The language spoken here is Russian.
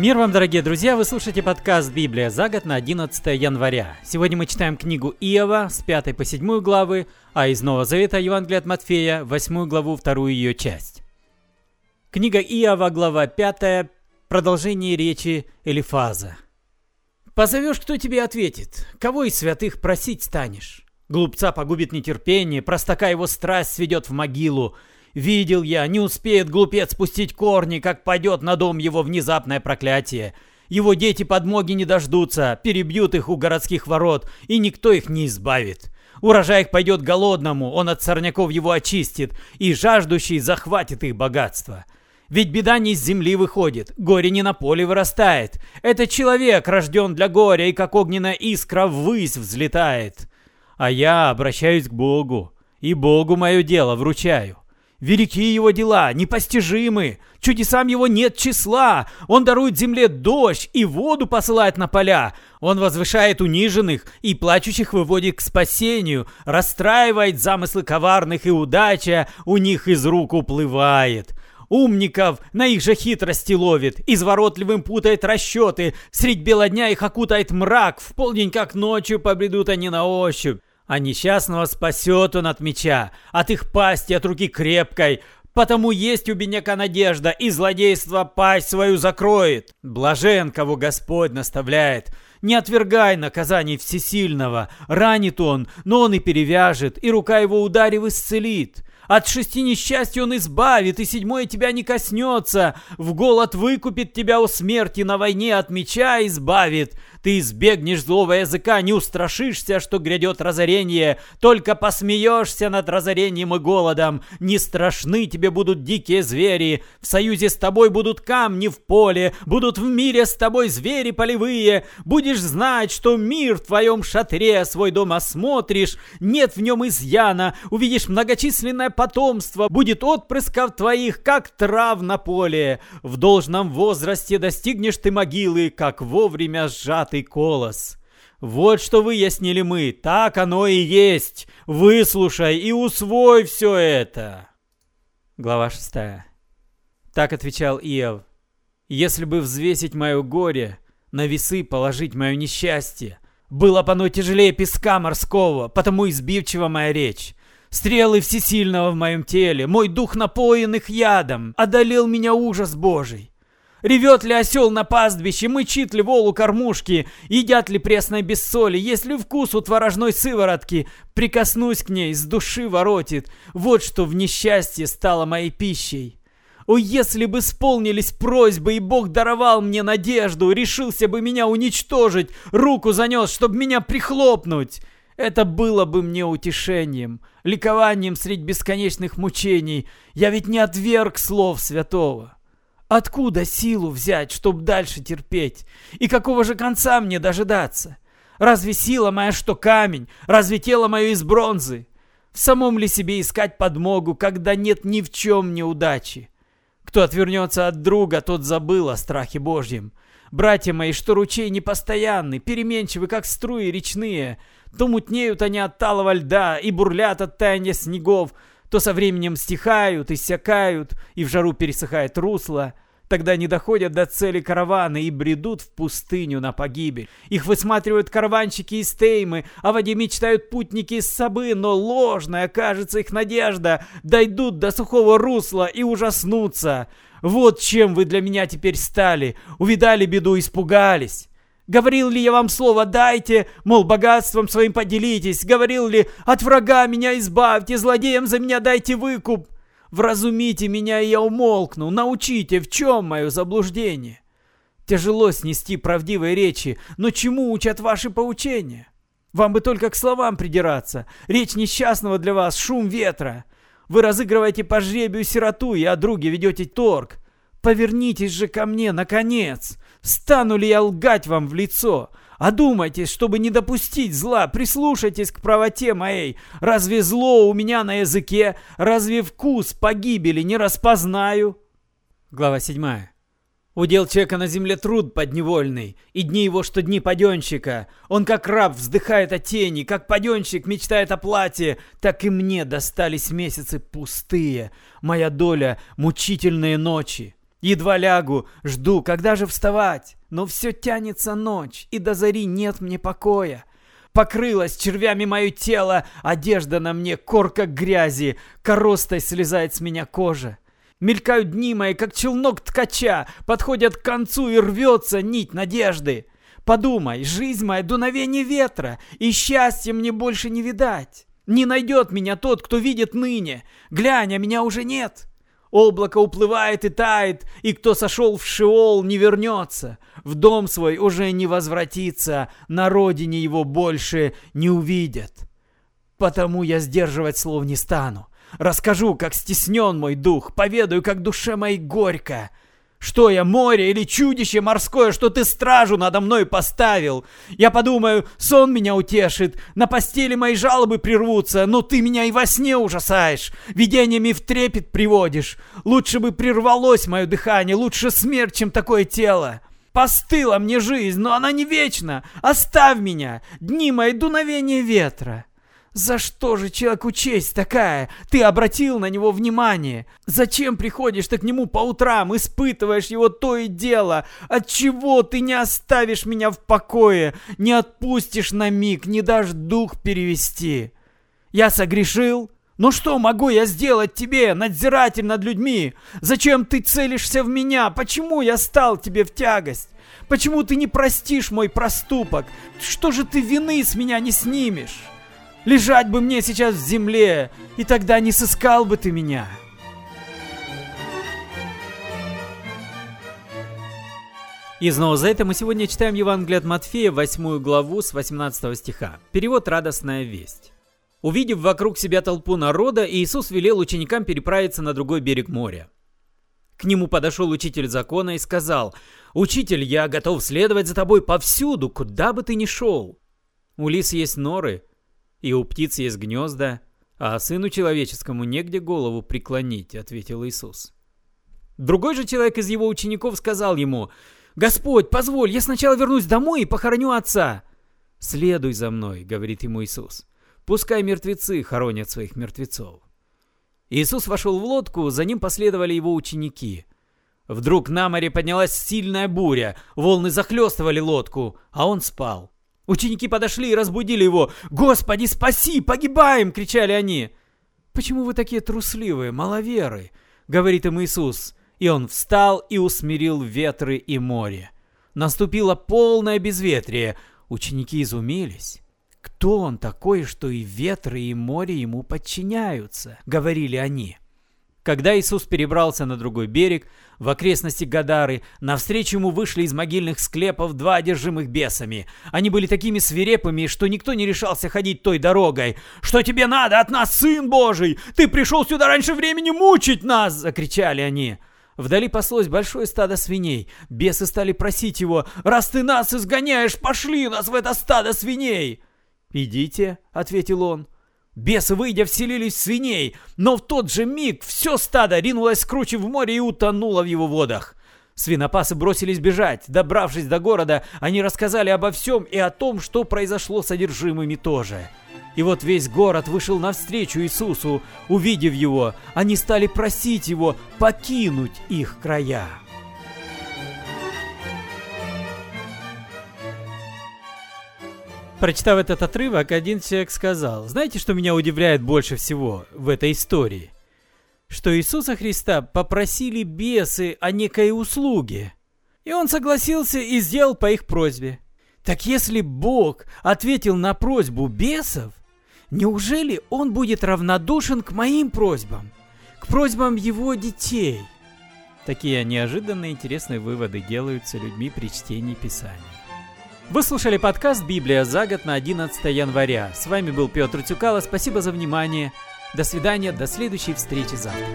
Мир вам, дорогие друзья! Вы слушаете подкаст «Библия за год» на 11 января. Сегодня мы читаем книгу Иова с 5 по 7 главы, а из Нового Завета Евангелия от Матфея 8 главу, вторую ее часть. Книга Иова, глава 5, продолжение речи Элифаза. «Позовешь, кто тебе ответит? Кого из святых просить станешь? Глупца погубит нетерпение, простака его страсть сведет в могилу, Видел я, не успеет глупец спустить корни, как пойдет на дом его внезапное проклятие. Его дети подмоги не дождутся, перебьют их у городских ворот, и никто их не избавит. Урожай их пойдет голодному, он от сорняков его очистит, и жаждущий захватит их богатство. Ведь беда не из земли выходит, горе не на поле вырастает. Это человек рожден для горя, и как огненная искра ввысь взлетает. А я обращаюсь к Богу, и Богу мое дело вручаю. Велики его дела, непостижимы. Чудесам его нет числа. Он дарует земле дождь и воду посылает на поля. Он возвышает униженных и плачущих выводит к спасению, расстраивает замыслы коварных и удача у них из рук уплывает. Умников на их же хитрости ловит, изворотливым путает расчеты, средь бела дня их окутает мрак, в полдень как ночью побредут они на ощупь а несчастного спасет он от меча, от их пасти, от руки крепкой. Потому есть у бедняка надежда, и злодейство пасть свою закроет. Блажен, кого Господь наставляет. Не отвергай наказаний всесильного. Ранит он, но он и перевяжет, и рука его ударив исцелит. От шести несчастий он избавит, и седьмое тебя не коснется. В голод выкупит тебя у смерти, на войне от меча избавит. Ты избегнешь злого языка, не устрашишься, что грядет разорение, только посмеешься над разорением и голодом. Не страшны тебе будут дикие звери, в союзе с тобой будут камни в поле, будут в мире с тобой звери полевые. Будешь знать, что мир в твоем шатре свой дом осмотришь, нет в нем изъяна, увидишь многочисленное потомство, будет отпрысков твоих, как трав на поле. В должном возрасте достигнешь ты могилы, как вовремя сжат пятый колос. Вот что выяснили мы, так оно и есть. Выслушай и усвой все это. Глава шестая. Так отвечал Иов. Если бы взвесить мое горе, на весы положить мое несчастье, было бы оно тяжелее песка морского, потому избивчива моя речь. Стрелы всесильного в моем теле, мой дух напоен их ядом, одолел меня ужас Божий. Ревет ли осел на пастбище, мычит ли волу кормушки, едят ли пресной без соли, есть ли вкус у творожной сыворотки, прикоснусь к ней, с души воротит, вот что в несчастье стало моей пищей. О, если бы исполнились просьбы, и Бог даровал мне надежду, решился бы меня уничтожить, руку занес, чтобы меня прихлопнуть. Это было бы мне утешением, ликованием средь бесконечных мучений. Я ведь не отверг слов святого. Откуда силу взять, чтобы дальше терпеть? И какого же конца мне дожидаться? Разве сила моя что камень? Разве тело мое из бронзы? В самом ли себе искать подмогу, когда нет ни в чем неудачи? Кто отвернется от друга, тот забыл о страхе Божьем. Братья мои, что ручей непостоянный, переменчивы, как струи речные, то мутнеют они от талого льда и бурлят от таяния снегов, то со временем стихают, иссякают, и в жару пересыхает русло. Тогда они доходят до цели каравана и бредут в пустыню на погибель. Их высматривают караванщики из Теймы, о воде мечтают путники из Сабы, но ложная кажется их надежда. Дойдут до сухого русла и ужаснутся. Вот чем вы для меня теперь стали. Увидали беду, испугались. Говорил ли я вам слово «дайте», мол, богатством своим поделитесь? Говорил ли «от врага меня избавьте, злодеям за меня дайте выкуп»? Вразумите меня, и я умолкну, научите, в чем мое заблуждение. Тяжело снести правдивые речи, но чему учат ваши поучения? Вам бы только к словам придираться. Речь несчастного для вас, шум ветра. Вы разыгрываете по жребию сироту и о друге ведете торг. Повернитесь же ко мне, наконец. Стану ли я лгать вам в лицо? Одумайтесь, чтобы не допустить зла, прислушайтесь к правоте моей. Разве зло у меня на языке? Разве вкус погибели не распознаю?» Глава 7. Удел человека на земле труд подневольный, и дни его, что дни паденщика. Он как раб вздыхает о тени, как паденщик мечтает о платье, так и мне достались месяцы пустые, моя доля — мучительные ночи. Едва лягу, жду, когда же вставать. Но все тянется ночь, и до зари нет мне покоя. Покрылось червями мое тело, одежда на мне, корка грязи, коростой слезает с меня кожа. Мелькают дни мои, как челнок ткача, подходят к концу и рвется нить надежды. Подумай, жизнь моя дуновение ветра, и счастья мне больше не видать. Не найдет меня тот, кто видит ныне. Глянь, а меня уже нет. Облако уплывает и тает, и кто сошел в Шеол, не вернется. В дом свой уже не возвратится, на родине его больше не увидят. Потому я сдерживать слов не стану. Расскажу, как стеснен мой дух, поведаю, как душе моей горько. Что я, море или чудище морское, что ты стражу надо мной поставил? Я подумаю, сон меня утешит, на постели мои жалобы прервутся, но ты меня и во сне ужасаешь, видениями в трепет приводишь. Лучше бы прервалось мое дыхание, лучше смерть, чем такое тело. Постыла мне жизнь, но она не вечна. Оставь меня, дни мои дуновения ветра. За что же человеку честь такая? Ты обратил на него внимание. Зачем приходишь ты к нему по утрам, испытываешь его то и дело? Отчего ты не оставишь меня в покое, не отпустишь на миг, не дашь дух перевести? Я согрешил? Ну что могу я сделать тебе, надзиратель над людьми? Зачем ты целишься в меня? Почему я стал тебе в тягость? Почему ты не простишь мой проступок? Что же ты вины с меня не снимешь? Лежать бы мне сейчас в земле, и тогда не сыскал бы ты меня. И снова за это мы сегодня читаем Евангелие от Матфея, 8 главу с 18 стиха. Перевод «Радостная весть». Увидев вокруг себя толпу народа, Иисус велел ученикам переправиться на другой берег моря. К нему подошел учитель закона и сказал, «Учитель, я готов следовать за тобой повсюду, куда бы ты ни шел». У лис есть норы, и у птиц есть гнезда, а сыну человеческому негде голову преклонить», — ответил Иисус. Другой же человек из его учеников сказал ему, «Господь, позволь, я сначала вернусь домой и похороню отца». «Следуй за мной», — говорит ему Иисус. «Пускай мертвецы хоронят своих мертвецов». Иисус вошел в лодку, за ним последовали его ученики. Вдруг на море поднялась сильная буря, волны захлестывали лодку, а он спал. Ученики подошли и разбудили его. «Господи, спаси! Погибаем!» — кричали они. «Почему вы такие трусливые, маловеры?» — говорит им Иисус. И он встал и усмирил ветры и море. Наступило полное безветрие. Ученики изумились. «Кто он такой, что и ветры, и море ему подчиняются?» — говорили они. Когда Иисус перебрался на другой берег, в окрестности Гадары, навстречу ему вышли из могильных склепов два одержимых бесами. Они были такими свирепыми, что никто не решался ходить той дорогой. «Что тебе надо от нас, Сын Божий? Ты пришел сюда раньше времени мучить нас!» — закричали они. Вдали паслось большое стадо свиней. Бесы стали просить его, «Раз ты нас изгоняешь, пошли нас в это стадо свиней!» «Идите», — ответил он. Бесы, выйдя, вселились в свиней, но в тот же миг все стадо ринулось круче в море и утонуло в его водах. Свинопасы бросились бежать. Добравшись до города, они рассказали обо всем и о том, что произошло с одержимыми тоже. И вот весь город вышел навстречу Иисусу. Увидев его, они стали просить его покинуть их края. Прочитав этот отрывок, один человек сказал, знаете, что меня удивляет больше всего в этой истории? Что Иисуса Христа попросили бесы о некой услуге. И он согласился и сделал по их просьбе. Так если Бог ответил на просьбу бесов, неужели он будет равнодушен к моим просьбам, к просьбам его детей? Такие неожиданные интересные выводы делаются людьми при чтении Писания. Вы слушали подкаст «Библия за год» на 11 января. С вами был Петр Тюкало. Спасибо за внимание. До свидания, до следующей встречи завтра.